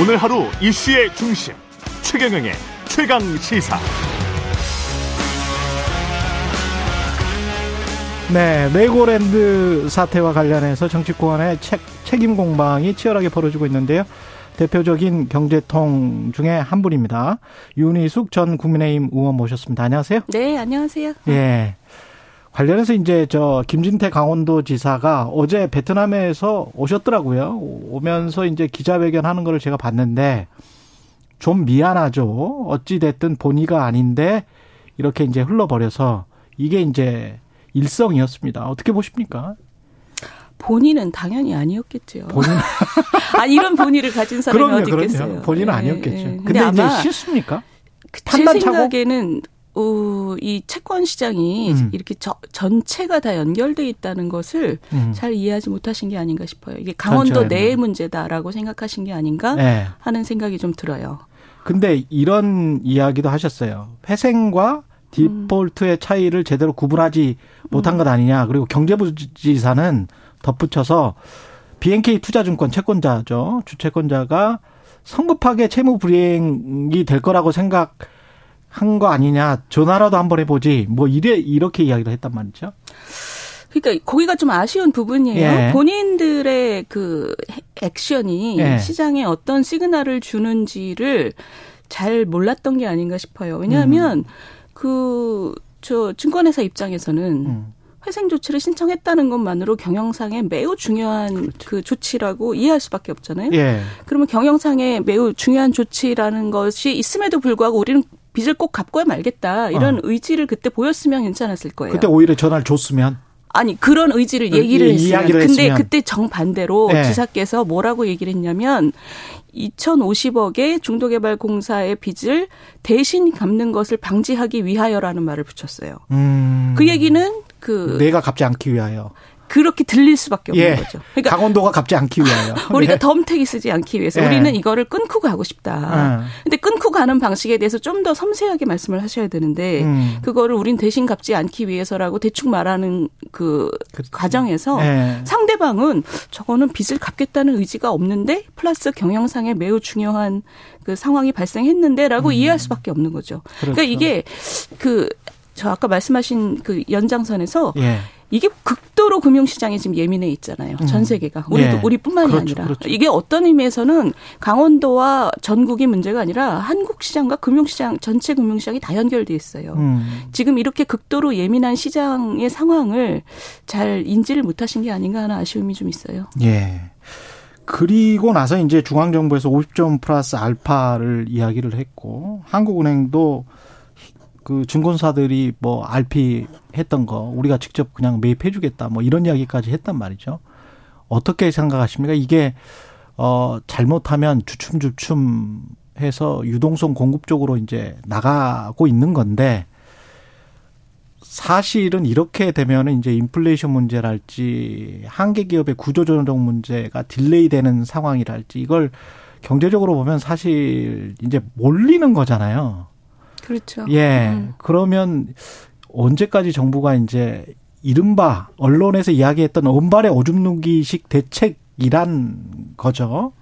오늘 하루 이슈의 중심 최경영의 최강 시사. 네, 레고랜드 사태와 관련해서 정치권의 책, 책임 공방이 치열하게 벌어지고 있는데요. 대표적인 경제통 중에 한 분입니다. 윤희숙 전 국민의힘 의원 모셨습니다. 안녕하세요. 네, 안녕하세요. 예. 관련해서 이제 저 김진태 강원도 지사가 어제 베트남에서 오셨더라고요. 오면서 이제 기자회견 하는 거를 제가 봤는데 좀 미안하죠. 어찌 됐든 본의가 아닌데 이렇게 이제 흘러버려서 이게 이제 일성이었습니다. 어떻게 보십니까? 본인은 당연히 아니었겠죠. 본인 아 이런 본의를 가진 사람이 그럼요, 어디 있겠어요. 그럼요. 본인은 예, 아니었겠죠. 예. 근데, 근데 이제 실수입니까? 제 판단차고? 생각에는 어, 이 채권 시장이 음. 이렇게 저, 전체가 다 연결돼 있다는 것을 음. 잘 이해하지 못하신 게 아닌가 싶어요. 이게 강원도 내의. 문제다라고 생각하신 게 아닌가 네. 하는 생각이 좀 들어요. 근데 이런 이야기도 하셨어요. 회생과 디폴트의 차이를 제대로 구분하지 못한 것 아니냐. 그리고 경제부지사는 덧붙여서 BNK 투자증권 채권자죠. 주채권자가 성급하게 채무 불이행이 될 거라고 생각 한 거 아니냐. 전화라도 한번 해보지. 뭐 이래 이렇게 이야기를 했단 말이죠. 그러니까 거기가 좀 아쉬운 부분이에요. 예. 본인들의 그 액션이 예. 시장에 어떤 시그널을 주는지를 잘 몰랐던 게 아닌가 싶어요. 왜냐하면 그저 증권회사 입장에서는 음. 회생 조치를 신청했다는 것만으로 경영상에 매우 중요한 그 조치라고 이해할 수밖에 없잖아요. 예. 그러면 경영상에 매우 중요한 조치라는 것이 있음에도 불구하고 우리는 빚을 꼭 갚고야 말겠다 이런 어. 의지를 그때 보였으면 괜찮았을 거예요. 그때 오히려 전화를 줬으면 아니 그런 의지를 얘기를 이- 했으면 이야기를 근데 했으면. 그때 정반대로 네. 지사께서 뭐라고 얘기를 했냐면 2,050억의 중도개발공사의 빚을 대신 갚는 것을 방지하기 위하여라는 말을 붙였어요. 음. 그 얘기는 그 내가 갚지 않기 위하여. 그렇게 들릴 수밖에 없는 예. 거죠. 그러니까 강원도가 갚지 않기 위하여. 우리가 예. 덤택이 쓰지 않기 위해서 예. 우리는 이거를 끊고 가고 싶다. 음. 근데 끊고 가는 방식에 대해서 좀 더 섬세하게 말씀을 하셔야 되는데 음. 그거를 우린 대신 갚지 않기 위해서라고 대충 말하는 그 그렇죠. 과정에서 예. 상대방은 저거는 빚을 갚겠다는 의지가 없는데 플러스 경영상에 매우 중요한 그 상황이 발생했는데라고 이해할 수밖에 없는 거죠. 그러니까 음. 그렇죠. 이게 그 저 아까 말씀하신 그 연장선에서 예. 이게 극 도로 금융시장이 지금 예민해 있잖아요. 전 세계가. 우리도 예. 우리뿐만이 그렇죠, 아니라. 그렇죠. 이게 어떤 의미에서는 강원도와 전국이 문제가 아니라 한국 시장과 금융시장 전체 금융시장이 다 연결돼 있어요. 음. 지금 이렇게 극도로 예민한 시장의 상황을 잘 인지를 못하신 게 아닌가 하는 아쉬움이 좀 있어요. 예. 그리고 나서 이제 중앙정부에서 50점 플러스 알파를 이야기를 했고 한국은행도 그 증권사들이 뭐 RP 했던 거 우리가 직접 그냥 매입해 주겠다 뭐 이런 이야기까지 했단 말이죠. 어떻게 생각하십니까? 이게 어 잘못하면 주춤주춤 해서 유동성 공급 쪽으로 이제 나가고 있는 건데 사실은 이렇게 되면은 이제 인플레이션 문제랄지 한계 기업의 구조조정 문제가 delay 되는 상황이랄지 이걸 경제적으로 보면 사실 이제 몰리는 거잖아요. 그렇죠. 예. 음. 그러면 언제까지 정부가 이제 이른바 언론에서 이야기했던 언발의 오줌 누기식 대책이란 거죠.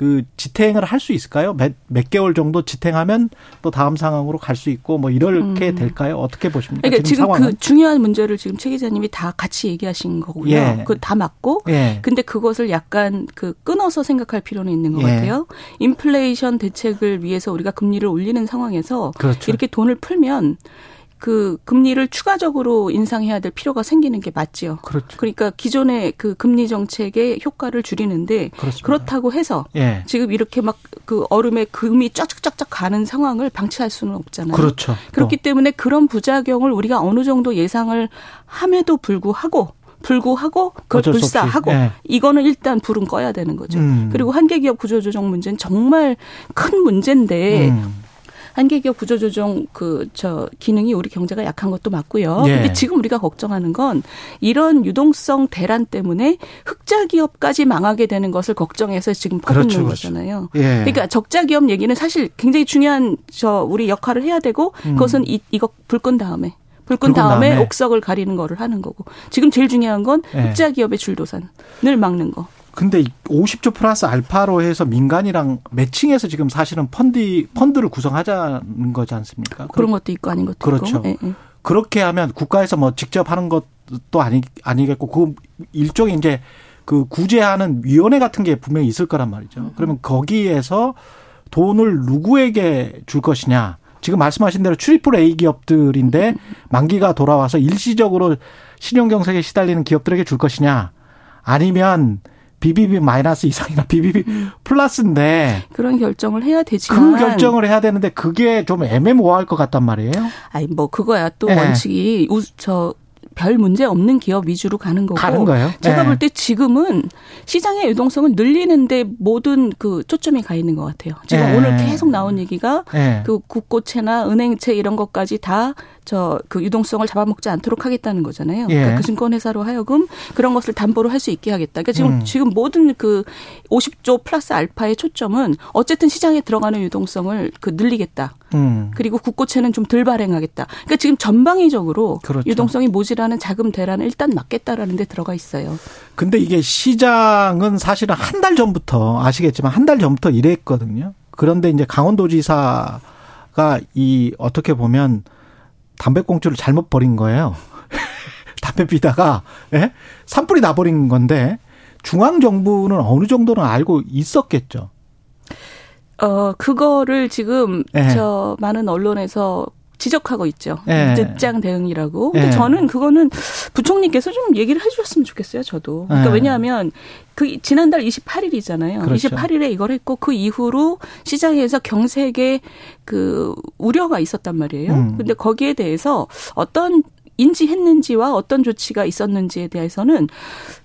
그 지탱을 할 수 있을까요? 몇, 몇 개월 정도 지탱하면 또 다음 상황으로 갈 수 있고 뭐 이렇게 될까요? 어떻게 보십니까? 그러니까 지금, 상황은? 그 중요한 문제를 지금 최 기자님이 다 같이 얘기하신 거고요. 예. 그다 맞고 예. 근데 그것을 약간 그 끊어서 생각할 필요는 있는 것 예. 같아요. 인플레이션 대책을 위해서 우리가 금리를 올리는 상황에서 그렇죠. 이렇게 돈을 풀면 그 금리를 추가적으로 인상해야 될 필요가 생기는 게 맞지요. 그렇죠. 그러니까 기존의 그 금리 정책의 효과를 줄이는데 그렇습니다. 그렇다고 해서 예. 지금 이렇게 막 그 얼음에 금이 쫙쫙쫙쫙 가는 상황을 방치할 수는 없잖아요. 그렇죠. 그렇기 때문에 그런 부작용을 우리가 어느 정도 예상을 함에도 불구하고 불구하고 그걸. 불사하고 예. 이거는 일단 불은 꺼야 되는 거죠. 음. 그리고 한계 기업 구조조정 문제는 정말 큰 문제인데 음. 한계기업 구조조정 그 저 기능이 우리 경제가 약한 것도 맞고요. 예. 근데 지금 우리가 걱정하는 건 이런 유동성 대란 때문에 흑자 기업까지 망하게 되는 것을 걱정해서 지금 퍼붓는 그렇죠, 그렇죠. 거잖아요. 예. 그러니까 적자 기업 얘기는 사실 굉장히 중요한 저 우리 역할을 해야 되고 그것은 이 이거 불 끈 다음에 불끈 불끈 다음에, 다음에. 옥석을 가리는 거를 하는 거고 지금 제일 중요한 건 예. 흑자 기업의 줄도산을 막는 거. 근데 50조 플러스 알파로 해서 민간이랑 매칭해서 지금 사실은 펀드 펀드를 구성하자는 거지 않습니까? 그런 것도 있고 아닌 것도 그렇죠. 있고. 예, 예. 그렇게 하면 국가에서 뭐 직접 하는 것도 아니 아니겠고 그 일종의 이제 그 구제하는 위원회 같은 게 분명히 있을 거란 말이죠. 그러면 거기에서 돈을 누구에게 줄 것이냐? 지금 말씀하신 대로 출입풀 A 기업들인데 만기가 돌아와서 일시적으로 신용 경색에 시달리는 기업들에게 줄 것이냐? 아니면 BBB 마이너스 이상이나 BBB 플러스인데 그런 결정을 해야 되지만 그 결정을 해야 되는데 그게 좀 애매모호할 것 같단 말이에요. 아니 뭐 그거야 또 예. 원칙이 우, 저, 별 문제 없는 기업 위주로 가는 거고. 가는 거예요? 제가 예. 볼때 지금은 시장의 유동성을 늘리는데 모든 그 초점이 가 있는 것 같아요. 지금 예. 오늘 계속 나온 얘기가 예. 그 국고채나 은행채 이런 것까지 다저 그 유동성을 잡아먹지 않도록 하겠다는 거잖아요. 예. 그러니까 그 증권회사로 하여금 그런 것을 담보로 할 수 있게 하겠다. 그러니까 지금 음. 지금 모든 그 50조 플러스 알파의 초점은 어쨌든 시장에 들어가는 유동성을 그 늘리겠다. 음. 그리고 국고채는 좀 덜 발행하겠다. 그러니까 지금 전방위적으로 그렇죠. 유동성이 모자라는 자금 대란을 일단 막겠다라는 데 들어가 있어요. 근데 이게 시장은 사실은 한 달 전부터 아시겠지만 한 달 전부터 이랬거든요. 그런데 이제 강원도지사가 이 어떻게 보면 담배꽁초를 잘못 버린 거예요. 담배 피다가 예? 산불이 나버린 건데 중앙 정부는 어느 정도는 알고 있었겠죠. 어, 그거를 지금 예. 저 많은 언론에서 지적하고 있죠. 예. 늦장 대응이라고. 근데 예. 저는 그거는 부총리께서 좀 얘기를 해주셨으면 좋겠어요. 저도. 그러니까 예. 왜냐하면 그 지난달 28일이잖아요. 그렇죠. 28일에 이걸 했고 그 이후로 시장에서 경색의 그 우려가 있었단 말이에요. 음. 근데 거기에 대해서 어떤 인지했는지와 어떤 조치가 있었는지에 대해서는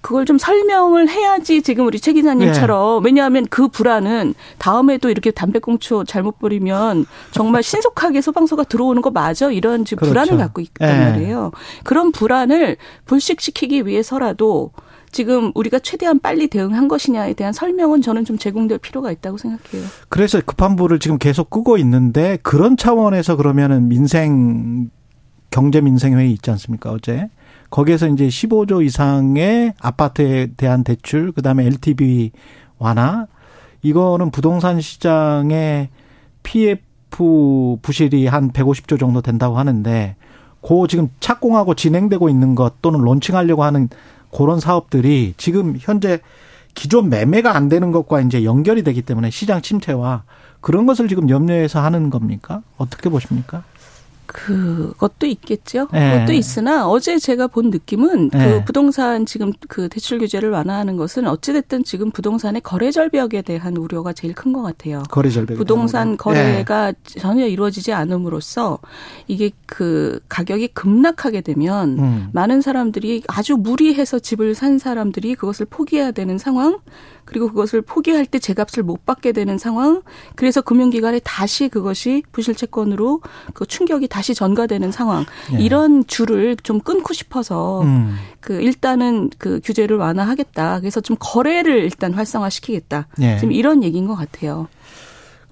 그걸 좀 설명을 해야지 지금 우리 최 기자님처럼 왜냐하면 그 불안은 다음에도 이렇게 담배꽁초 잘못 버리면 정말 신속하게 소방서가 들어오는 거 맞아 이런 그렇죠. 불안을 갖고 있단 예. 말이에요. 그런 불안을 불식시키기 위해서라도 지금 우리가 최대한 빨리 대응한 것이냐에 대한 설명은 저는 좀 제공될 필요가 있다고 생각해요. 그래서 급한 불을 지금 계속 끄고 있는데 그런 차원에서 그러면은 민생 경제 민생 회의 있지 않습니까 어제 거기에서 이제 15조 이상의 아파트에 대한 대출 그다음에 LTV 완화 이거는 부동산 시장의 PF 부실이 한 150조 정도 된다고 하는데 그 지금 착공하고 진행되고 있는 것 또는 론칭하려고 하는 그런 사업들이 지금 현재 기존 매매가 안 되는 것과 이제 연결이 되기 때문에 시장 침체와 그런 것을 지금 염려해서 하는 겁니까? 어떻게 보십니까? 그것도 있겠죠. 예. 그것도 있으나 어제 제가 본 느낌은 예. 그 부동산 지금 그 대출 규제를 완화하는 것은 어찌됐든 지금 부동산의 거래 절벽에 대한 우려가 제일 큰 것 같아요. 거래 절벽. 부동산 예. 거래가 전혀 이루어지지 않음으로써 이게 그 가격이 급락하게 되면 음. 많은 사람들이 아주 무리해서 집을 산 사람들이 그것을 포기해야 되는 상황 그리고 그것을 포기할 때 제값을 못 받게 되는 상황 그래서 금융기관에 다시 그것이 부실 채권으로 그 충격이 다시 전가되는 상황 예. 이런 줄을 좀 끊고 싶어서 음. 그 일단은 그 규제를 완화하겠다 그래서 좀 거래를 일단 활성화시키겠다 예. 지금 이런 얘기인 것 같아요.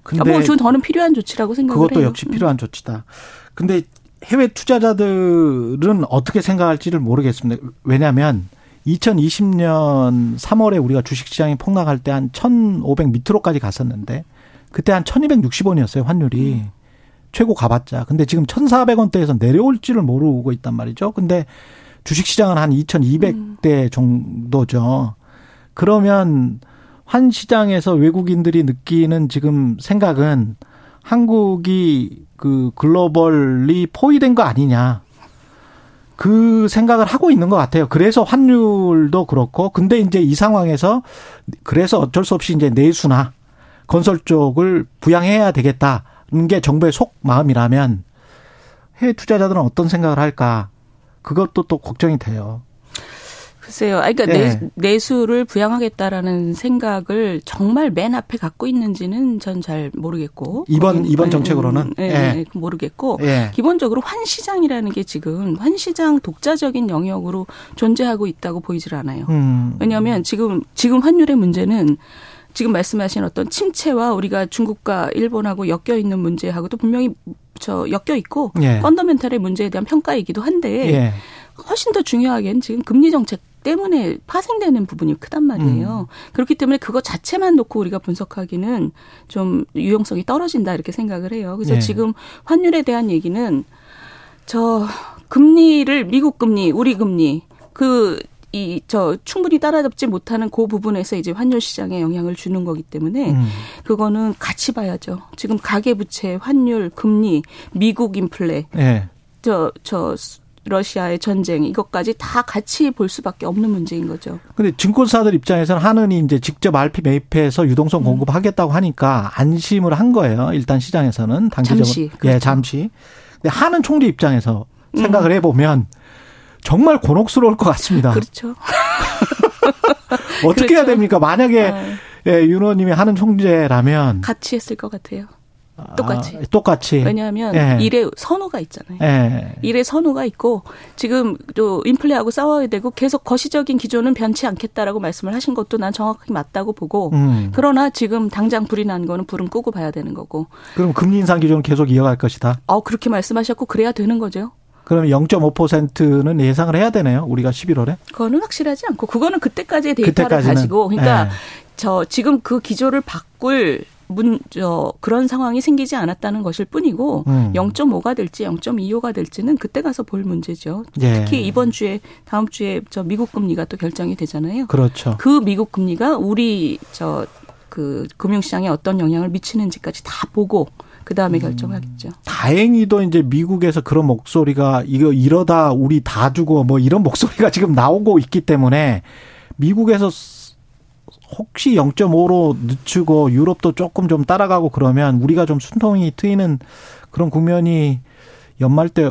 근데 뭐 저는 필요한 조치라고 생각을 그것도 해요. 역시 필요한 조치다. 근데 해외 투자자들은 어떻게 생각할지를 모르겠습니다. 왜냐하면 2020년 3월에 우리가 주식시장이 폭락할 때 한 1,500 밑으로까지 갔었는데 그때 한 1,260원이었어요 환율이 최고 가봤자. 근데 지금 1,400원대에서 내려올지를 모르고 있단 말이죠. 근데 주식시장은 한 2,200대 정도죠. 그러면 환 시장에서 외국인들이 느끼는 지금 생각은 한국이 그 글로벌리 포위된 거 아니냐. 그 생각을 하고 있는 것 같아요. 그래서 환율도 그렇고, 근데 이제 이 상황에서 그래서 어쩔 수 없이 이제 내수나 건설 쪽을 부양해야 되겠다는 게 정부의 속 마음이라면 해외 투자자들은 어떤 생각을 할까? 그것도 또 걱정이 돼요. 글쎄요. 아니, 그러니까 예. 내, 내수를 부양하겠다라는 생각을 정말 맨 앞에 갖고 있는지는 전 잘 모르겠고. 이번- 이번 예, 정책으로는? 예, 모르겠고. 예. 기본적으로 환시장이라는 게 지금 환시장 독자적인 영역으로 존재하고 있다고 보이질 않아요. 음. 왜냐하면 지금 지금 환율의 문제는 지금 말씀하신 어떤 침체와 우리가 중국과 일본하고 엮여 있는 문제하고도 분명히 저 엮여 있고 예. 펀더멘탈의 문제에 대한 평가이기도 한데 예. 훨씬 더 중요하게는 지금 금리 정책 때문에 파생되는 부분이 크단 말이에요. 음. 그렇기 때문에 그거 자체만 놓고 우리가 분석하기는 좀 유용성이 떨어진다 이렇게 생각을 해요. 그래서 네. 지금 환율에 대한 얘기는 저 금리를 미국 금리, 우리 금리 그 이 저 충분히 따라잡지 못하는 그 부분에서 이제 환율 시장에 영향을 주는 거기 때문에 음. 그거는 같이 봐야죠. 지금 가계 부채, 환율, 금리, 미국 인플레, 네. 저저 러시아의 전쟁 이것까지 다 같이 볼 수밖에 없는 문제인 거죠. 근데 증권사들 입장에서는 하는이 이제 직접 RP 매입해서 유동성 음. 공급하겠다고 하니까 안심을 한 거예요. 일단 시장에서는 단기적으로 잠시. 예, 그렇죠. 예, 잠시. 근데 하는 총리 입장에서 생각을 음. 해 보면 정말 곤혹스러울 것 같습니다. 그렇죠. 어떻게 그렇죠. 해야 됩니까? 만약에 네. 예, 윤 의원님이 하는 총재라면 같이 했을 것 같아요. 똑같이. 아, 똑같이. 왜냐하면 예. 일의 선호가 있잖아요. 예. 일의 선호가 있고 지금 또 인플레하고 싸워야 되고 계속 거시적인 기조는 변치 않겠다라고 말씀을 하신 것도 난 정확하게 맞다고 보고 음. 그러나 지금 당장 불이 난 거는 불은 끄고 봐야 되는 거고. 그럼 금리 인상 기조는 계속 이어갈 것이다. 어 그렇게 말씀하셨고 그래야 되는 거죠. 그러면 0.5%는 예상을 해야 되나요? 우리가 11월에? 그거는 확실하지 않고 그거는 그때까지의 데이터를 그때까지는. 가지고 그러니까 네. 저 지금 그 기조를 바꿀 문, 저, 그런 상황이 생기지 않았다는 것일 뿐이고, 음. 0.5가 될지 0.25가 될지는 그때 가서 볼 문제죠. 예. 특히 이번 주에, 다음 주에 저 미국 금리가 또 결정이 되잖아요. 그렇죠. 그 미국 금리가 우리 저, 그 금융시장에 어떤 영향을 미치는지까지 다 보고, 그 다음에 음. 결정하겠죠. 다행히도 이제 미국에서 그런 목소리가 이거 이러다 우리 다 주고 뭐 이런 목소리가 지금 나오고 있기 때문에 미국에서 혹시 0.5로 늦추고 유럽도 조금 좀 따라가고 그러면 우리가 좀 순통이 트이는 그런 국면이 연말 때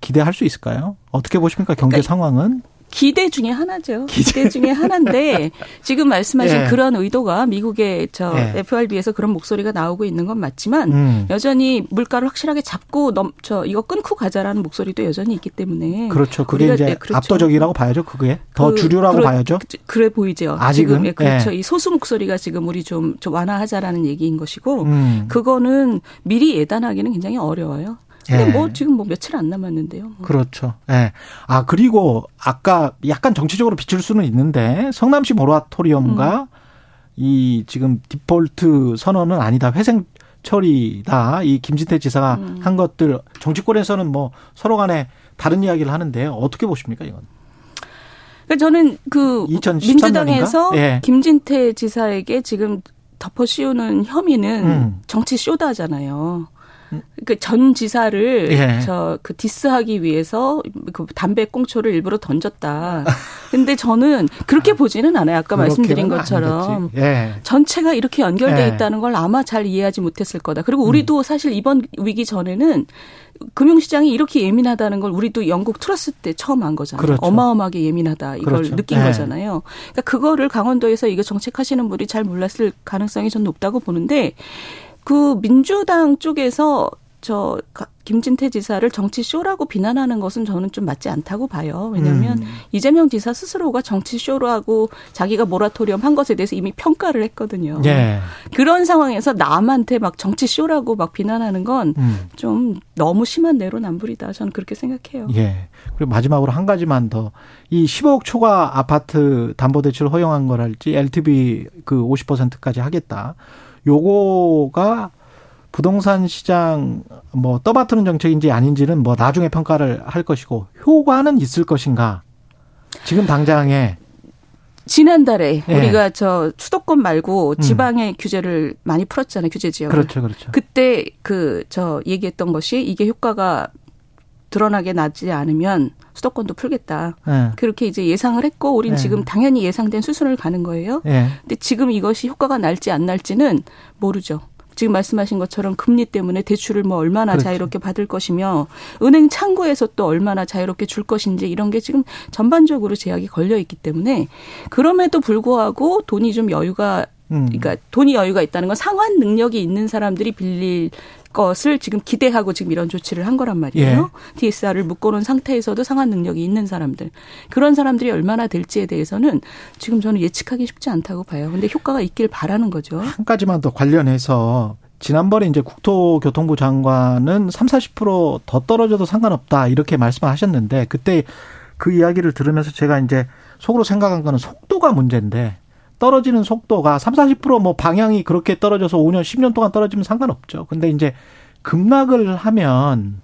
기대할 수 있을까요? 어떻게 보십니까? 경제 그러니까 상황은? 기대 중에 하나죠. 기대, 중에 하나인데 지금 말씀하신 예. 그런 의도가 미국의 저 예. FRB에서 그런 목소리가 나오고 있는 건 맞지만 음. 여전히 물가를 확실하게 잡고 넘 저 이거 끊고 가자라는 목소리도 여전히 있기 때문에 그렇죠. 그게 이제 네, 그렇죠. 압도적이라고 봐야죠. 그게 더 그, 주류라고 그러, 봐야죠. 그래 보이죠. 아직은 지금 예, 그렇죠. 예. 이 소수 목소리가 지금 우리 좀, 좀 완화하자라는 얘기인 것이고 음. 그거는 미리 예단하기는 굉장히 어려워요. 근데 예. 뭐 지금 뭐 며칠 안 남았는데요. 뭐. 그렇죠. 예. 아 그리고 아까 약간 정치적으로 비출 수는 있는데 성남시 모라토리엄과 음. 이 지금 디폴트 선언은 아니다. 회생 처리다. 이 김진태 지사가 음. 한 것들 정치권에서는 뭐 서로 간에 다른 이야기를 하는데요. 어떻게 보십니까 이건? 그러니까 저는 그 민주당에서 예. 김진태 지사에게 지금 덮어 씌우는 혐의는 음. 정치 쇼다잖아요. 그전 지사를 예. 저그 디스하기 위해서 그 담배 꽁초를 일부러 던졌다. 근데 저는 그렇게 보지는 않아요. 아까 말씀드린 것처럼 예. 전체가 이렇게 연결돼 예. 있다는 걸 아마 잘 이해하지 못했을 거다. 그리고 우리도 음. 사실 이번 위기 전에는 금융시장이 이렇게 예민하다는 걸 우리도 영국 트러스 때 처음 한 거잖아요. 그렇죠. 어마어마하게 예민하다 이걸 그렇죠. 느낀 네. 거잖아요. 그러니까 그거를 강원도에서 이거 정책하시는 분이 잘 몰랐을 가능성이 전 높다고 보는데 그 민주당 쪽에서 저 김진태 지사를 정치 쇼라고 비난하는 것은 저는 좀 맞지 않다고 봐요. 왜냐하면 음. 이재명 지사 스스로가 정치 쇼로 하고 자기가 모라토리엄 한 것에 대해서 이미 평가를 했거든요. 예. 그런 상황에서 남한테 막 정치 쇼라고 막 비난하는 건좀 음. 너무 심한 내로남불이다. 저는 그렇게 생각해요. 예. 그리고 마지막으로 한 가지만 더 이 15억 초과 아파트 담보대출 허용한 거랄지 LTV 그 50%까지 하겠다. 요거가 부동산 시장 뭐 떠받드는 정책인지 아닌지는 뭐 나중에 평가를 할 것이고 효과는 있을 것인가? 지금 당장에 지난달에 예. 우리가 저 수도권 말고 음. 지방의 음. 규제를 많이 풀었잖아요. 규제 지역. 그렇죠, 그렇죠. 그때 그 저 얘기했던 것이 이게 효과가 드러나게 나지 않으면 수도권도 풀겠다. 네. 그렇게 이제 예상을 했고 우린 네. 지금 당연히 예상된 수순을 가는 거예요. 네. 근데 지금 이것이 효과가 날지 안 날지는 모르죠. 지금 말씀하신 것처럼 금리 때문에 대출을 뭐 얼마나 그렇죠. 자유롭게 받을 것이며 은행 창구에서 또 얼마나 자유롭게 줄 것인지 이런 게 지금 전반적으로 제약이 걸려 있기 때문에 그럼에도 불구하고 돈이 좀 여유가 음. 그러니까 돈이 여유가 있다는 건 상환 능력이 있는 사람들이 빌릴 것을 지금 기대하고 지금 이런 조치를 한 거란 말이에요. 예. DSR을 묶어놓은 상태에서도 상환 능력이 있는 사람들. 그런 사람들이 얼마나 될지에 대해서는 지금 저는 예측하기 쉽지 않다고 봐요. 근데 효과가 있길 바라는 거죠. 한 가지만 더 관련해서 지난번에 이제 국토교통부 장관은 3, 40%더 떨어져도 상관없다 이렇게 말씀을 하셨는데 그때 그 이야기를 들으면서 제가 이제 속으로 생각한 거는 속도가 문제인데 떨어지는 속도가 3, 40%뭐 방향이 그렇게 떨어져서 5년, 10년 동안 떨어지면 상관없죠. 근데 이제 급락을 하면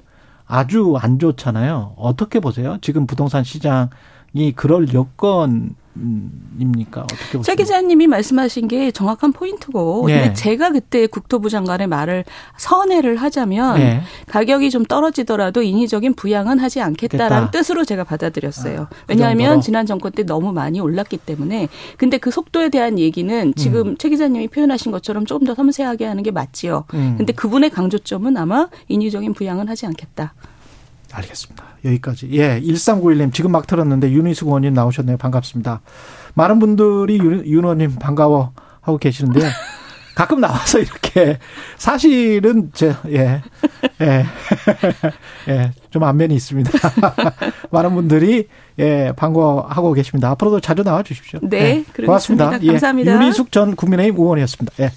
아주 안 좋잖아요. 어떻게 보세요? 지금 부동산 시장이 그럴 여건 입니까? 어떻게 보세요? 최 기자님이 말씀하신 게 정확한 포인트고, 예. 근데 제가 그때 국토부 장관의 말을 선회를 하자면 예. 가격이 좀 떨어지더라도 인위적인 부양은 하지 않겠다라는 됐다. 뜻으로 제가 받아들였어요. 그 왜냐하면 정도로? 지난 정권 때 너무 많이 올랐기 때문에. 근데 그 속도에 대한 얘기는 지금 음. 최 기자님이 표현하신 것처럼 조금 더 섬세하게 하는 게 맞지요. 음. 근데 그분의 강조점은 아마 인위적인 부양은 하지 않겠다. 알겠습니다. 여기까지. 예, 1391님 지금 막 들었는데 윤희숙 의원님 나오셨네요. 반갑습니다. 많은 분들이 윤, 윤 의원님 반가워 하고 계시는데요. 가끔 나와서 이렇게 사실은 제 예. 예. 예. 좀 안면이 있습니다. 많은 분들이 예, 반가워하고 계십니다. 앞으로도 자주 나와 주십시오. 네, 예, 고맙습니다. 그러겠습니다. 감사합니다. 예, 윤희숙 전 국민의힘 의원이었습니다. 예.